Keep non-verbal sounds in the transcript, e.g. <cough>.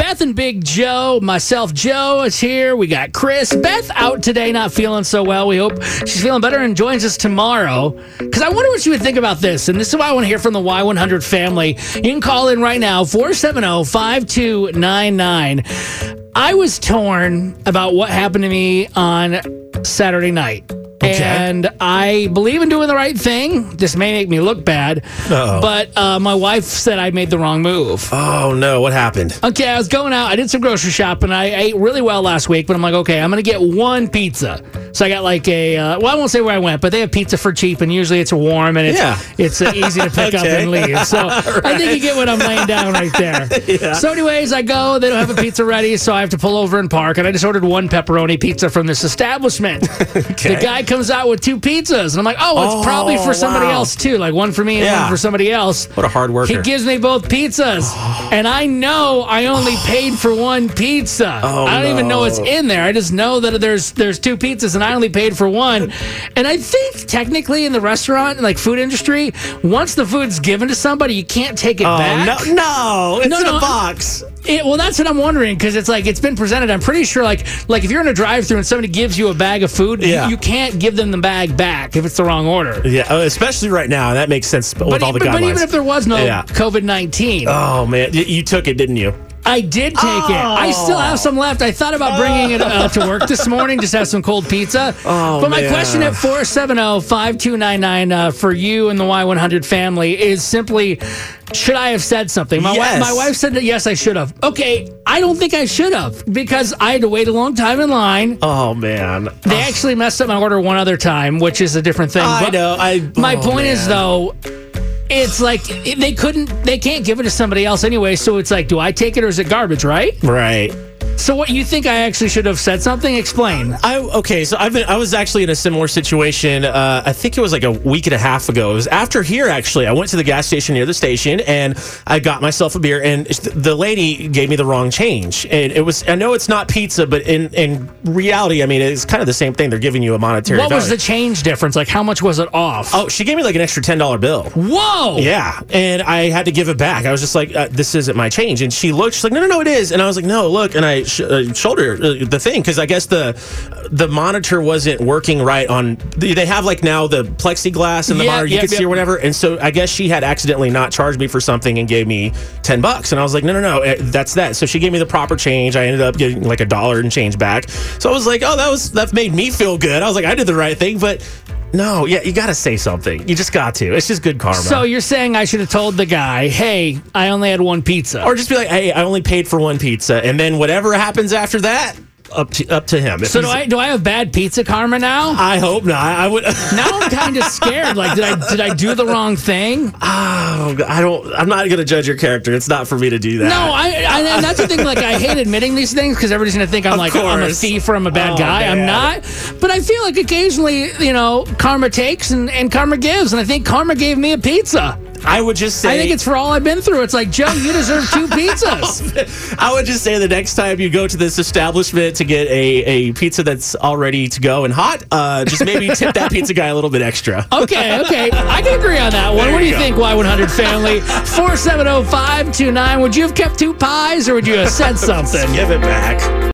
Beth and Big Joe, myself, Joe is here. We got Chris. Beth out today, not feeling so well. We hope she's feeling better and joins us tomorrow. Because I wonder what you would think about this. And this is why I want to hear from the Y100 family. You can call in right now, 470 5299. I was torn about what happened to me on Saturday night. And I believe in doing the right thing. This may make me look bad, Uh-oh. but uh, my wife said I made the wrong move. Oh no, what happened? Okay, I was going out. I did some grocery shopping. I ate really well last week, but I'm like, okay, I'm gonna get one pizza. So I got like a uh, well, I won't say where I went, but they have pizza for cheap, and usually it's warm and it's Yeah. it's uh, easy to pick up and leave. So <laughs> I think you get what I'm laying down right there. <laughs> So, anyways, I go. They don't have a pizza ready, so I have to pull over and park. And I just ordered one pepperoni pizza from this establishment. <laughs> The guy comes out with two pizzas, and I'm like, oh, it's Oh, probably for somebody wow. else too, like one for me and Yeah. one for somebody else. What a hard worker. He gives me both pizzas, <gasps> and I know I only paid for one pizza. Oh, I don't even know what's in there. I just know that there's there's two pizzas, and I only paid for one. And I think technically in the restaurant, and like food industry, once the food's given to somebody, you can't take it Oh back. no, no, it's No, in no, a box. It- well, that's what I'm wondering because it's like it's been presented. I'm pretty sure, like, like if you're in a drive-through and somebody gives you a bag of food, you- Yeah. you, can't give them the bag back if it's the wrong order. Yeah, uh, especially right now. That makes sense with But, all the guidelines. but even if there was no Yeah. COVID nineteen, oh man, you took it, didn't you? I did take it. I still have some left. I thought about bringing it uh, to work this morning, just have some cold pizza. Oh, but my man. question at 470 5299 uh, for you and the Y100 family is simply should I have said something? My, Yes. wife, my wife said that yes, I should have. Okay, I don't think I should have because I had to wait a long time in line. Oh man, They actually messed up my order one other time, which is a different thing. I But know. I My oh, point is though, it's like they couldn't, they can't give it to somebody else anyway. So it's like, do I take it or is it garbage? Right. right. So what you think I actually should have said something? Explain. I okay, so I've been I was actually in a similar situation. Uh, I think it was like a week and a half ago. It was after here actually. I went to the gas station near the station and I got myself a beer. And the lady gave me the wrong change. And it was I know it's not pizza, but in in reality, I mean it's kind of the same thing. They're giving you a monetary. What was the change difference? Like how much was it off? Oh, she gave me like an extra ten dollar bill. Whoa! Yeah, and I had to give it back. I was just like, uh, "This isn't my change." And she looked. She's like, "No, no, no, it is." And I was like, "No, look." And I sh- uh, showed her uh, the thing because I guess the the monitor wasn't working right on. They have like now the plexiglass in the Yeah, monitor you yep, can see or whatever. And so I guess she had accidentally not charged me for something and gave me ten bucks. And I was like, "No, no, no, eh, that's that." So she gave me the proper change. I ended up getting like a dollar and change back. So I was like, "Oh, that was that made me feel good." I was like, "I did the right thing," but. No, yeah, you got to say something. You just got to. It's just good karma. So you're saying I should have told the guy, "Hey, I only had one pizza." or just be like, "Hey, I only paid for one pizza," and then whatever happens after that, up to up to him. If so do I do I have bad pizza karma now? I hope not. I would. <laughs> now I'm kind of scared. Like, did I did I do the wrong thing? oh, I don't. I'm not gonna judge your character. It's not for me to do that. No, I, I and that's the thing. Like, I hate admitting these things because everybody's gonna think I'm Of like I'm a thief or I'm a bad Oh, guy. I'm not. But I feel like occasionally, you know, karma takes and, and karma gives, and I think karma gave me a pizza. I would just say. I think it's for all I've been through. It's like Joe, you deserve two <laughs> pizzas. I would just say the next time you go to this establishment to get a, a pizza that's all ready to go and hot, uh, just maybe <laughs> tip that pizza guy a little bit extra. Okay, okay, I can agree on that one. There what do you go. think, Y100 family? Four seven zero five two nine. Would you have kept two pies or would you have said <laughs> something? Give it back.